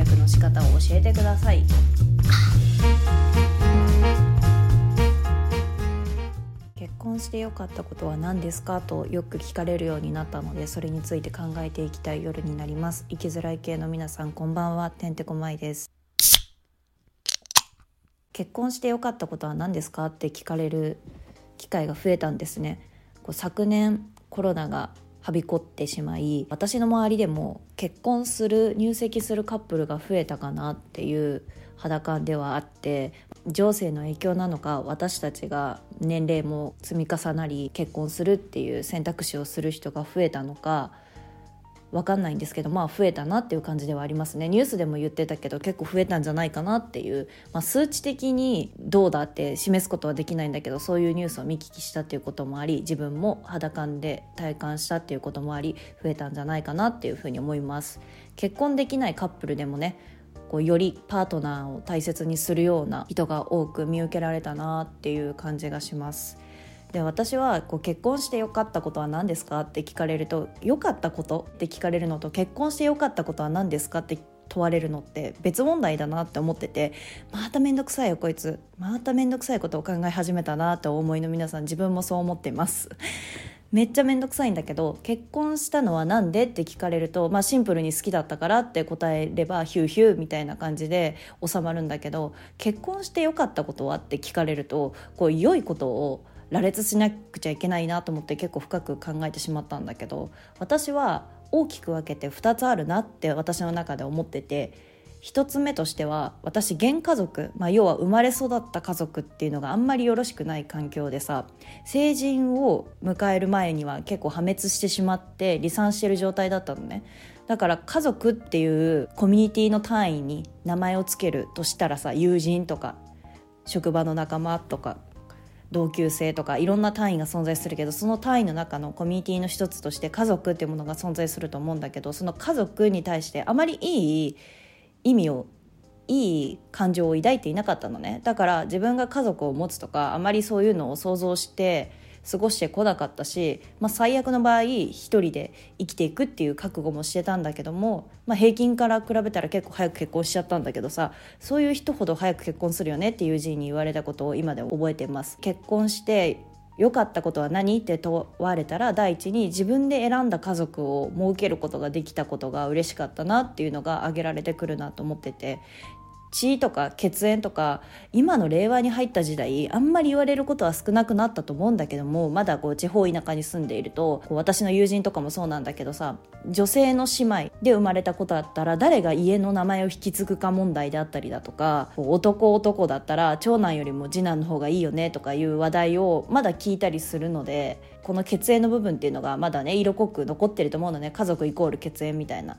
略の仕方を教えてください。結婚してよかったことは何ですかとよく聞かれるようになったのでそれについて考えていきたい夜になります。生きづらい系の皆さんこんばんは。てんてこまいです。結婚してよかったことは何ですかって聞かれる機会が増えたんですね。こう昨年コロナがはびこってしまい私の周りでも結婚する入籍するカップルが増えたかなっていう肌感ではあって情勢の影響なのか私たちが年齢も積み重なり結婚するっていう選択肢をする人が増えたのか分かんないんですけどまあ増えたなっていう感じではありますね。ニュースでも言ってたけど結構増えたんじゃないかなっていう、まあ、数値的にどうだって示すことはできないんだけどそういうニュースを見聞きしたっていうこともあり自分も肌感で体感したっていうこともあり増えたんじゃないかなっていうふうに思います。結婚できないカップルでもねこうよりパートナーを大切にするような人が多く見受けられたなっていう感じがします。で私はこう結婚してよかったことは何ですかって聞かれると良かったことって聞かれるのと結婚してよかったことは何ですかって問われるのって別問題だなって思っててまた面倒くさいよこいつ。また面倒くさいことを考え始めたなと思いの皆さん自分もそう思ってます。めっちゃ面倒くさいんだけど結婚したのは何でって聞かれると、まあ、シンプルに好きだったからって答えればヒューヒューみたいな感じで収まるんだけど結婚してよかったことはって聞かれるとこう良いことを羅列しなくちゃいけないなと思って結構深く考えてしまったんだけど私は大きく分けて2つあるなって私の中で思ってて1つ目としては私現家族、まあ、要は生まれ育った家族っていうのがあんまりよろしくない環境でさ成人を迎える前には結構破滅してしまって離散してる状態だったのね。だから家族っていうコミュニティの単位に名前を付けるとしたらさ友人とか職場の仲間とか同級生とかいろんな単位が存在するけどその単位の中のコミュニティの一つとして家族っていうものが存在すると思うんだけどその家族に対してあまりいい意味をいい感情を抱いていなかったのね。だから自分が家族を持つとかあまりそういうのを想像して過ごしてこなかったし、まあ、最悪の場合一人で生きていくっていう覚悟もしてたんだけども、まあ、平均から比べたら結構早く結婚しちゃったんだけどさそういう人ほど早く結婚するよねっていう人に言われたことを今で覚えてます。結婚して良かったことは何って問われたら第一に自分で選んだ家族を設けることができたことが嬉しかったなっていうのが挙げられてくるなと思ってて血とか血縁とか今の令和に入った時代あんまり言われることは少なくなったと思うんだけどもまだこう地方田舎に住んでいると私の友人とかもそうなんだけどさ女性の姉妹で生まれたことだったら誰が家の名前を引き継ぐか問題であったりだとか男男だったら長男よりも次男の方がいいよねとかいう話題をまだ聞いたりするのでこの血縁の部分っていうのがまだね色濃く残ってると思うのね家族イコール血縁みたいな。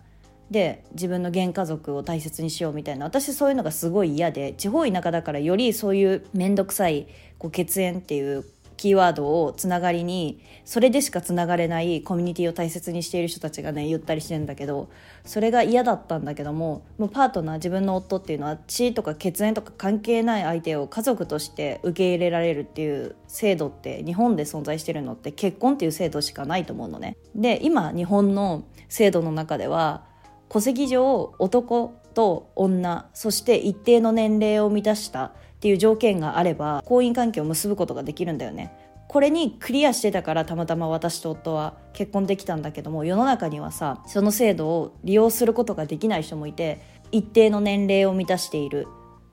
で自分の原家族を大切にしようみたいな私そういうのがすごい嫌で地方田舎だからよりそういう面倒くさいこう血縁っていうキーワードをつながりにそれでしかつながれないコミュニティを大切にしている人たちがね言ったりしてんだけどそれが嫌だったんだけどももうパートナー自分の夫っていうのは血とか血縁とか関係ない相手を家族として受け入れられるっていう制度って日本で存在してるのって結婚っていう制度しかないと思うのね。で今日本の制度の中では戸籍上男と女そして一定の年齢を満たしたっていう条件があれば婚姻関係を結ぶことができるんだよね。これにクリアしてたからたまたま私と夫は結婚できたんだけども世の中にはさその制度を利用することができない人もいて一定の年齢を満たしている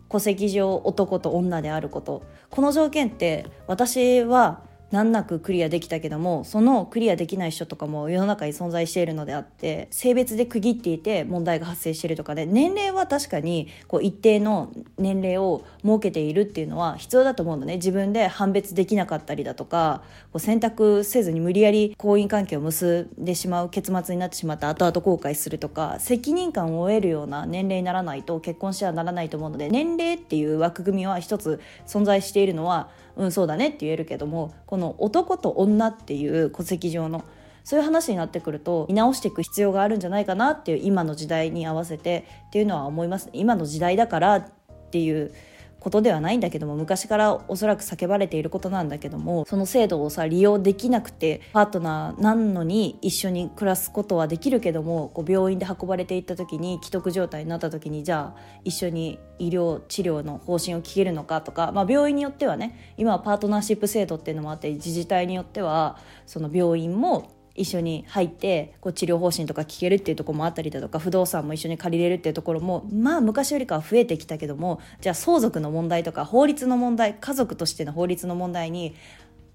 戸籍上男と女であること。この条件って私は難なくクリアできたけどもそのクリアできない人とかも世の中に存在しているのであって性別で区切っていて問題が発生しているとかで年齢は確かにこう一定の年齢を設けているっていうのは必要だと思うのね。自分で判別できなかったりだとかこう選択せずに無理やり婚姻関係を結んでしまう結末になってしまった後々後悔するとか責任感を得るような年齢にならないと結婚してはならないと思うので年齢っていう枠組みは一つ存在しているのはうんそうだねって言えるけどもこの男と女っていう戸籍上のそういう話になってくると見直していく必要があるんじゃないかなっていう今の時代に合わせてっていうのは思います今の時代だからっていうことではないんだけども昔からおそらく叫ばれていることなんだけどもその制度をさ利用できなくてパートナーなんのに一緒に暮らすことはできるけどもこう病院で運ばれていった時に既得状態になった時にじゃあ一緒に医療治療の方針を聞けるのかとか、まあ、病院によってはね今はパートナーシップ制度っていうのもあって自治体によってはその病院も一緒に入ってこう治療方針とか聞けるっていうところもあったりだとか不動産も一緒に借りれるっていうところもまあ昔よりかは増えてきたけどもじゃあ相続の問題とか法律の問題家族としての法律の問題に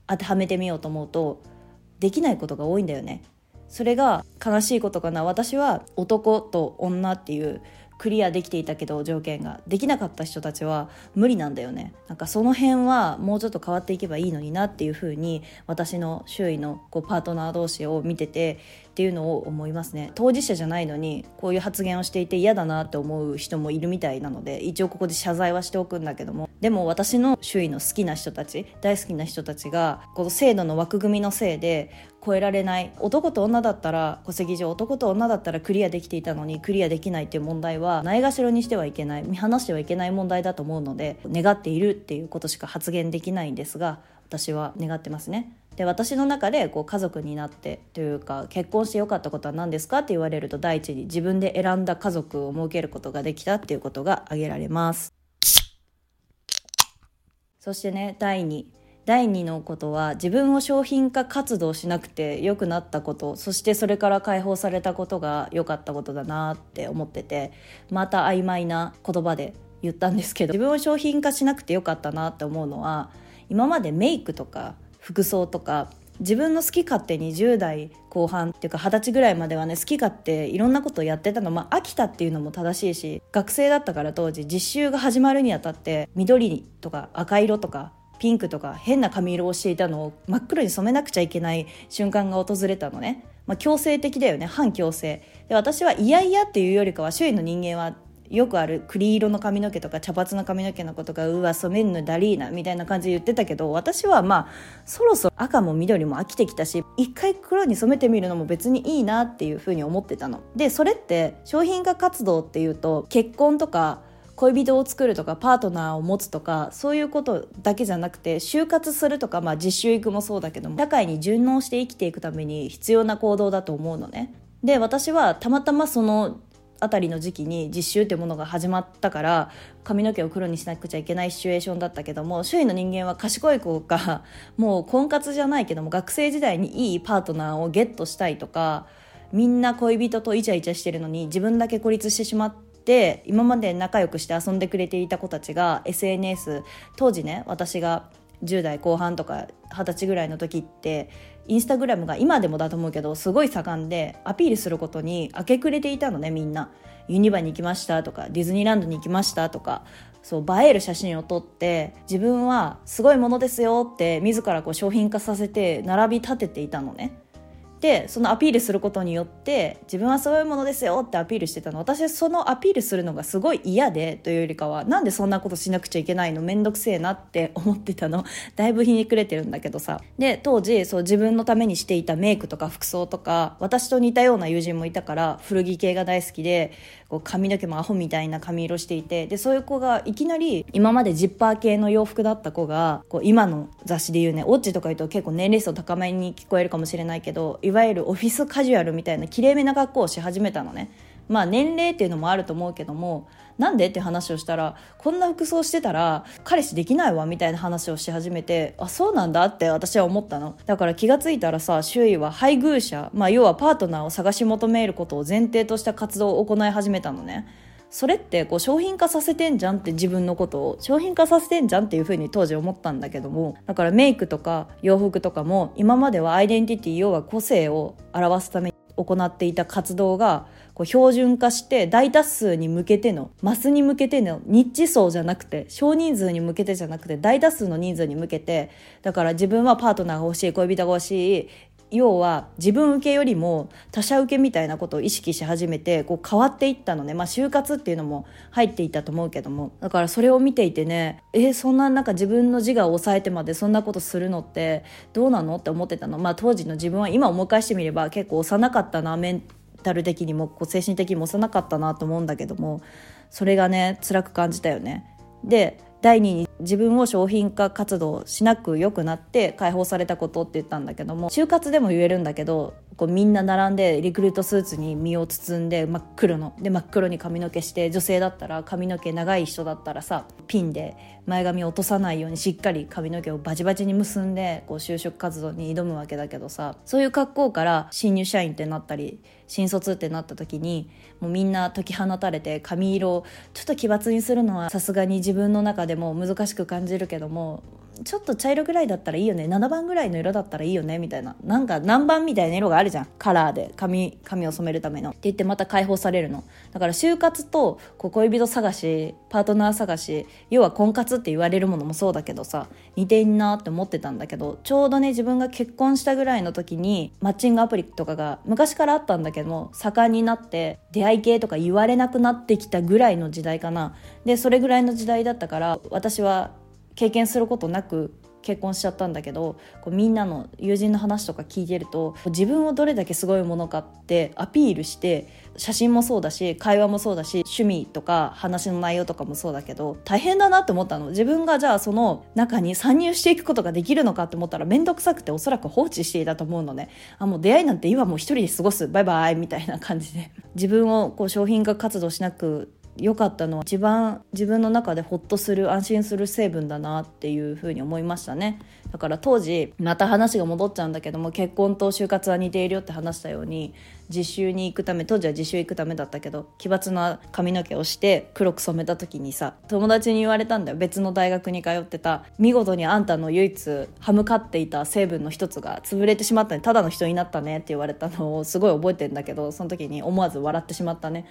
当てはめてみようと思うとできないことが多いんだよね。それが悲しいことかな私は男と女っていうクリアできていたけど条件ができなかった人たちは無理なんだよね。なんかその辺はもうちょっと変わっていけばいいのになっていうふうに私の周囲のこうパートナー同士を見ててっていうのを思いますね当事者じゃないのにこういう発言をしていて嫌だなって思う人もいるみたいなので一応ここで謝罪はしておくんだけどもでも私の周囲の好きな人たち大好きな人たちがこの制度の枠組みのせいで超えられない男と女だったら戸籍上男と女だったらクリアできていたのにクリアできないっていう問題はないがしろにしてはいけない見放してはいけない問題だと思うので願っているっていうことしか発言できないんですが私は願ってますね。で私の中でこう家族になってというか結婚してよかったことは何ですかって言われると第一に自分で選んだ家族を設けることができたっていうことが挙げられます。そしてね第2第2のことは自分を商品化活動しなくて良くなったことそしてそれから解放されたことが良かったことだなって思っててまた曖昧な言葉で言ったんですけど自分を商品化しなくてよかったなって思うのは今までメイクとか服装とか自分の好き勝手に10代後半っていうか二十歳ぐらいまではね好き勝手いろんなことをやってたの。まあ飽きたっていうのも正しいし学生だったから当時実習が始まるにあたって緑とか赤色とかピンクとか変な髪色をしていたのを真っ黒に染めなくちゃいけない瞬間が訪れたのね、まあ、強制的だよね。反強制。で私は嫌々っていうよりかは周囲の人間はよくある栗色の髪の毛とか茶髪の髪の毛のことがうわ染めんのダリーナみたいな感じで言ってたけど私はまあそろそろ赤も緑も飽きてきたし一回黒に染めてみるのも別にいいなっていうふうに思ってたの。でそれって商品化活動っていうと結婚とか恋人を作るとかパートナーを持つとかそういうことだけじゃなくて就活するとか、まあ、実習育もそうだけども社会に順応して生きていくために必要な行動だと思うのね。で私はたまたまそのあたりの時期に実習ってものが始まったから髪の毛を黒にしなくちゃいけないシチュエーションだったけども周囲の人間は賢い子が もう婚活じゃないけども学生時代にいいパートナーをゲットしたいとかみんな恋人とイチャイチャしてるのに自分だけ孤立してしまって今まで仲良くして遊んでくれていた子たちが SNS 当時ね私が10代後半とか20歳ぐらいの時ってインスタグラムが今でもだと思うけどすごい盛んでアピールすることに明け暮れていたのねみんな。ユニバに行きましたとかディズニーランドに行きましたとかそう映える写真を撮って自分はすごいものですよって自らこう商品化させて並び立てていたのね。でそのアピールすることによって自分はそういうものですよってアピールしてたの。私そのアピールするのがすごい嫌でというよりかはなんでそんなことしなくちゃいけないの？めんどくせえなって思ってたの。だいぶひねくれてるんだけどさ。で当時そう自分のためにしていたメイクとか服装とか私と似たような友人もいたから古着系が大好きでこう髪の毛もアホみたいな髪色していて。でそういう子がいきなり今までジッパー系の洋服だった子がこう今の雑誌で言うねオッチとか言うと結構年齢層高めに聞こえるかもしれないけどいわゆるオフィスカジュアルみたいなきれいめな格好をし始めたのね。まあ年齢っていうのもあると思うけどもなんでって話をしたらこんな服装してたら彼氏できないわみたいな話をし始めてあそうなんだって私は思ったのだから気が付いたらさ周囲は配偶者、まあ、要はパートナーを探し求めることを前提とした活動を行い始めたのねそれってこう商品化させてんじゃんって自分のことを商品化させてんじゃんっていうふうに当時思ったんだけどもだからメイクとか洋服とかも今まではアイデンティティ要は個性を表すために行っていた活動がこう標準化して大多数に向けてのマスに向けてのニッチ層じゃなくて少人数に向けてじゃなくて大多数の人数に向けてだから自分はパートナーが欲しい恋人が欲しい要は自分受けよりも他者受けみたいなことを意識し始めてこう変わっていったのね。まあ就活っていうのも入っていたと思うけども。だからそれを見ていてねえー、そんななんか自分の自我を抑えてまでそんなことするのってどうなのって思ってたの？まあ当時の自分は今思い返してみれば結構幼かったなメンタル的にもこう精神的にも幼かったなと思うんだけども。それがね辛く感じたよね。で第2に自分を商品化活動しなく良くなって解放されたことって言ったんだけども就活でも言えるんだけどこうみんな並んでリクルートスーツに身を包んで真っ黒の。で真っ黒に髪の毛して女性だったら髪の毛長い人だったらさピンで前髪落とさないようにしっかり髪の毛をバチバチに結んでこう就職活動に挑むわけだけどさそういう格好から新入社員ってなったり新卒ってなった時にもうみんな解き放たれて髪色をちょっと奇抜にするのはさすがに自分の中でも難しく感じるけどもちょっと茶色ぐらいだったらいいよね。7番ぐらいの色だったらいいよね。みたいな。なんか何番みたいな色があるじゃん。カラーで。髪髪を染めるための。って言ってまた解放されるの。だから就活と恋人探しパートナー探し要は婚活って言われるものもそうだけどさ似てんなって思ってたんだけどちょうどね自分が結婚したぐらいの時にマッチングアプリとかが昔からあったんだけど盛んになって出会い系とか言われなくなってきたぐらいの時代かな。でそれぐらいの時代だったから私は経験することなく結婚しちゃったんだけどこうみんなの友人の話とか聞いてると自分をどれだけすごいものかってアピールして写真もそうだし会話もそうだし趣味とか話の内容とかもそうだけど大変だなって思ったの。自分がじゃあその中に参入していくことができるのかって思ったら面倒くさくておそらく放置していたと思うのね。あもう出会いなんて今もう一人で過ごす。バイバイみたいな感じで。自分をこう商品化活動しなく良かったのは一番自分の中でホッとする安心する成分だなっていうふうに思いましたね。だから当時また話が戻っちゃうんだけども結婚と就活は似ているよって話したように実習に行くため当時は実習行くためだったけど奇抜な髪の毛をして黒く染めた時にさ友達に言われたんだよ。別の大学に通ってた。見事にあんたの唯一歯向かっていた成分の一つが潰れてしまったね。ただの人になったねって言われたのをすごい覚えてんだけどその時に思わず笑ってしまったね。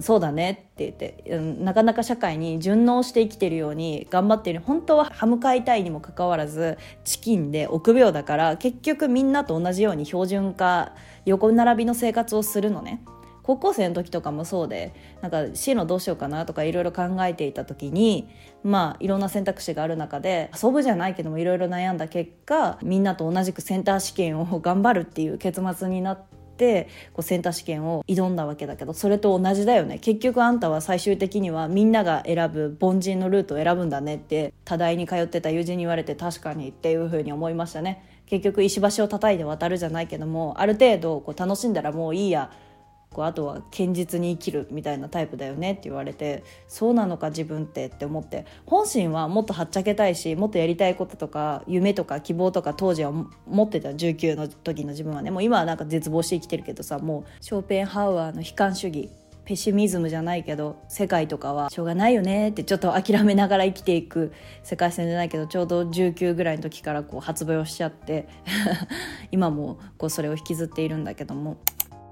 そうだねって言ってなかなか社会に順応して生きてるように頑張っている本当は歯向かいたいにもかかわらずチキンで臆病だから結局みんなと同じように標準化横並びの生活をするのね高校生の時とかもそうでなんか進路どうしようかなとかいろいろ考えていた時にまあいろんな選択肢がある中で遊ぶじゃないけどもいろいろ悩んだ結果みんなと同じくセンター試験を頑張るっていう結末になって。ってこうセンター試験を挑んだわけだけどそれと同じだよね。結局あんたは最終的にはみんなが選ぶ凡人のルートを選ぶんだねって多大に通ってた友人に言われて確かにっていうふうに思いましたね。結局石橋を叩いて渡るじゃないけどもある程度こう楽しんだらもういいや。こうあとは堅実に生きるみたいなタイプだよねって言われてそうなのか自分ってって思って。本心はもっとはっちゃけたいしもっとやりたいこととか夢とか希望とか当時は持ってた。19の時の自分はね。もう今はなんか絶望して生きてるけどさもうショーペンハウアーの悲観主義ペシミズムじゃないけど世界とかはしょうがないよねってちょっと諦めながら生きていく世界線じゃないけどちょうど19ぐらいの時からこう発売をしちゃって 今もこうそれを引きずっているんだけども。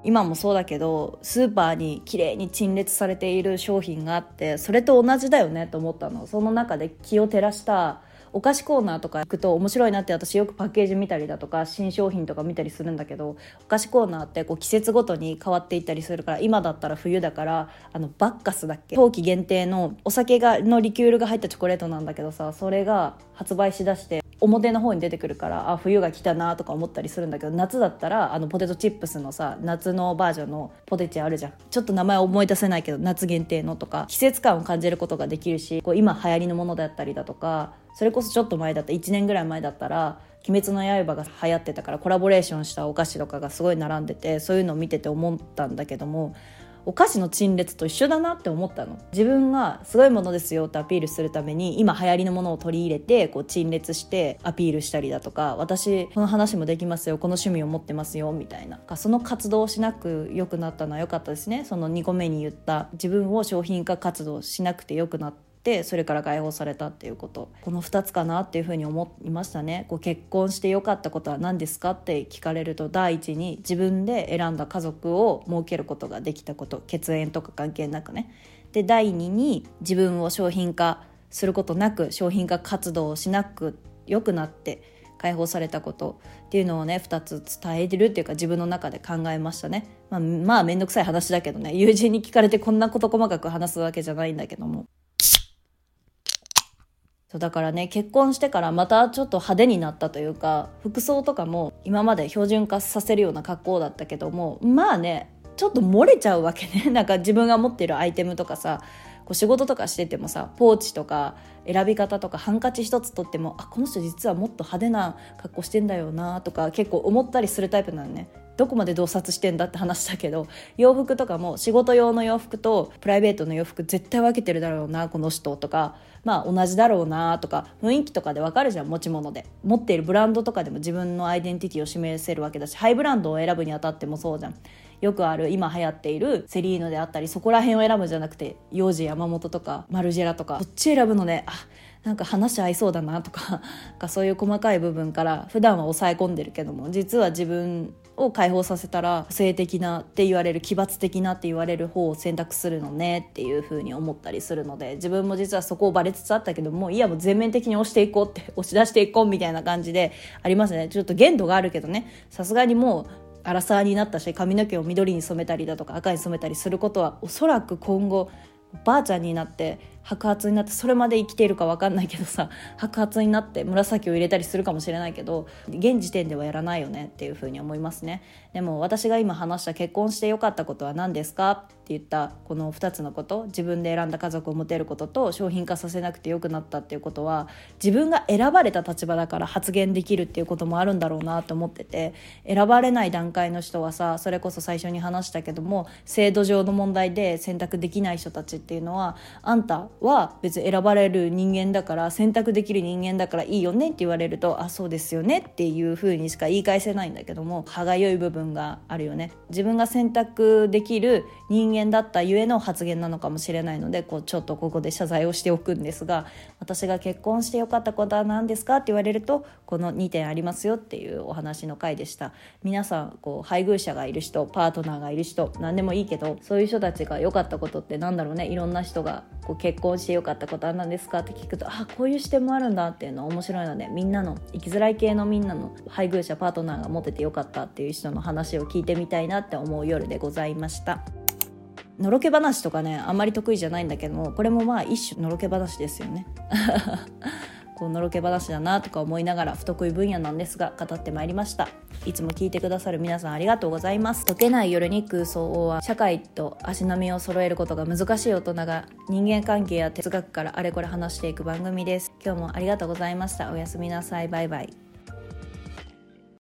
今もそうだけどスーパーに綺麗に陳列されている商品があってそれと同じだよねと思ったの。その中で気を照らしたお菓子コーナーとか行くと面白いなって私よくパッケージ見たりだとか新商品とか見たりするんだけどお菓子コーナーってこう季節ごとに変わっていったりするから今だったら冬だからあのバッカスだっけ？冬季限定のお酒がのリキュールが入ったチョコレートなんだけどさそれが発売しだして表の方に出てくるからあ冬が来たなとか思ったりするんだけど夏だったらあのポテトチップスのさ夏のバージョンのポテチあるじゃん。ちょっと名前思い出せないけど夏限定のとか季節感を感じることができるしこう今流行りのものだったりだとかそれこそちょっと前だった1年ぐらい前だったら「鬼滅の刃」が流行ってたからコラボレーションしたお菓子とかがすごい並んでてそういうのを見てて思ったんだけどもお菓子の陳列と一緒だなって思ったの。自分がすごいものですよってアピールするために今流行りのものを取り入れてこう陳列してアピールしたりだとか私この話もできますよこの趣味を持ってますよみたいな。その活動をしなく良くなったのは良かったですね。その2個目に言った自分を商品化活動しなくて良くなった。ってそれから解放されたっていうこと。この2つかなっていうふうに思いましたね。こう結婚してよかったことは何ですかって聞かれると第一に自分で選んだ家族を設けることができたこと。血縁とか関係なくね。で第二に自分を商品化することなく商品化活動をしなく良くなって解放されたこと。っていうのをね2つ伝えてるっていうか自分の中で考えましたね。まあまあ面倒くさい話だけどね。友人に聞かれてこんなこと細かく話すわけじゃないんだけども。そうだからね結婚してからまたちょっと派手になったというか服装とかも今まで標準化させるような格好だったけどもまあねちょっと漏れちゃうわけね。なんか自分が持ってるアイテムとかさこう仕事とかしててもさポーチとか選び方とかハンカチ一つとってもあこの人実はもっと派手な格好してんだよなとか結構思ったりするタイプなのね。どこまで洞察してんだって話だけど洋服とかも仕事用の洋服とプライベートの洋服絶対分けてるだろうなこの人とか。まあ同じだろうなとか雰囲気とかで分かるじゃん持ち物で。持っているブランドとかでも自分のアイデンティティを示せるわけだしハイブランドを選ぶにあたってもそうじゃん。よくある今流行っているセリーノであったりそこら辺を選ぶんじゃなくて幼児山本とかマルジェラとかこっち選ぶのね？あなんか話合いそうだなとか そういう細かい部分から普段は抑え込んでるけども実は自分を解放させたら性的なって言われる奇抜的なって言われる方を選択するのねっていうふうに思ったりするので自分も実はそこをバレつつあったけどもいやもう全面的に押していこうって押し出していこうみたいな感じでありますね。ちょっと限度があるけどね。さすがにもうアラサーになったし髪の毛を緑に染めたりだとか赤に染めたりすることはおそらく今後ばあちゃんになって白髪になってそれまで生きているか分かんないけどさ 白髪になって紫を入れたりするかもしれないけど現時点ではやらないよねっていうふうに思いますね。でも私が今話した結婚してよかったことは何ですかって言ったこの2つのこと自分で選んだ家族を持てることと商品化させなくてよくなったっていうことは自分が選ばれた立場だから発言できるっていうこともあるんだろうなと思ってて選ばれない段階の人はさそれこそ最初に話したけども制度上の問題で選択できない人たちっていうのはあんたは別に選ばれる人間だから選択できる人間だからいいよねって言われるとあそうですよねっていうふうにしか言い返せないんだけども歯がゆい部分があるよね。自分が選択できる人間だったゆえの発言なのかもしれないのでこうちょっとここで謝罪をしておくんですが私が結婚してよかったことは何ですかって言われるとこの2点ありますよっていうお話の回でした。皆さんこう配偶者がいる人パートナーがいる人何でもいいけどそういう人たちが良かったことってなんだろうね。いろんな人がこう結婚してよかったことは何ですか？って聞くとあこういう視点もあるんだっていうのは面白いのでみんなの生きづらい系のみんなの配偶者パートナーが持ててよかったっていう人の話を聞いてみたいなって思う夜でございました。のろけ話とかねあんまり得意じゃないんだけどもこれもまあ一種のろけ話ですよねこうのろけ話だなとか思いながら不得意分野なんですが語ってまいりました。いつも聞いてくださる皆さんありがとうございます。解けない夜に空想は社会と足並みを揃えることが難しい大人が人間関係や哲学からあれこれ話していく番組です。今日もありがとうございました。おやすみなさい。バイバイ。